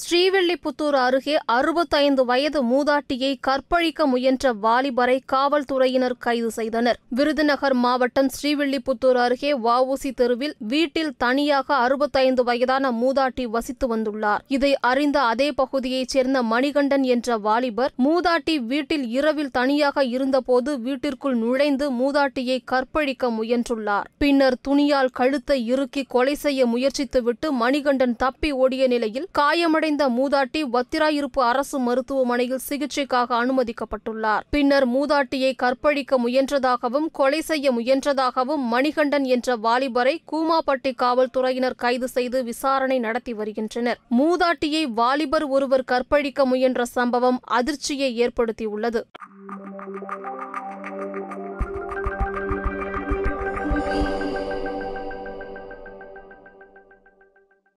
ஸ்ரீவில்லிபுத்தூர் அருகே அறுபத்தைந்து வயது மூதாட்டியை கற்பழிக்க முயன்ற வாலிபரை காவல்துறையினர் கைது செய்தனர். விருதுநகர் மாவட்டம் ஸ்ரீவில்லிபுத்தூர் அருகே வஉசி தெருவில் வீட்டில் தனியாக அறுபத்தைந்து வயதான மூதாட்டி வசித்து வந்துள்ளார். இதை அறிந்த அதே பகுதியைச் சேர்ந்த மணிகண்டன் என்ற வாலிபர் மூதாட்டி வீட்டில் இரவில் தனியாக இருந்தபோது வீட்டிற்குள் நுழைந்து மூதாட்டியை கற்பழிக்க முயன்றுள்ளார். பின்னர் துணியால் கழுத்தை இறுக்கி கொலை செய்ய முயற்சித்துவிட்டு மணிகண்டன் தப்பி ஓடிய நிலையில் காயமடை காயமடைந்த மூதாட்டி வத்திராயிருப்பு அரசு மருத்துவமனையில் சிகிச்சைக்காக அனுமதிக்கப்பட்டுள்ளார். பின்னர் மூதாட்டியை கற்பழிக்க முயன்றதாகவும் கொலை செய்ய முயன்றதாகவும் மணிகண்டன் என்ற வாலிபரை கூமாப்பட்டி காவல்துறையினர் கைது செய்து விசாரணை நடத்தி வருகின்றனர். மூதாட்டியை வாலிபர் ஒருவர் கற்பழிக்க முயன்ற சம்பவம் அதிர்ச்சியை ஏற்படுத்தியுள்ளது.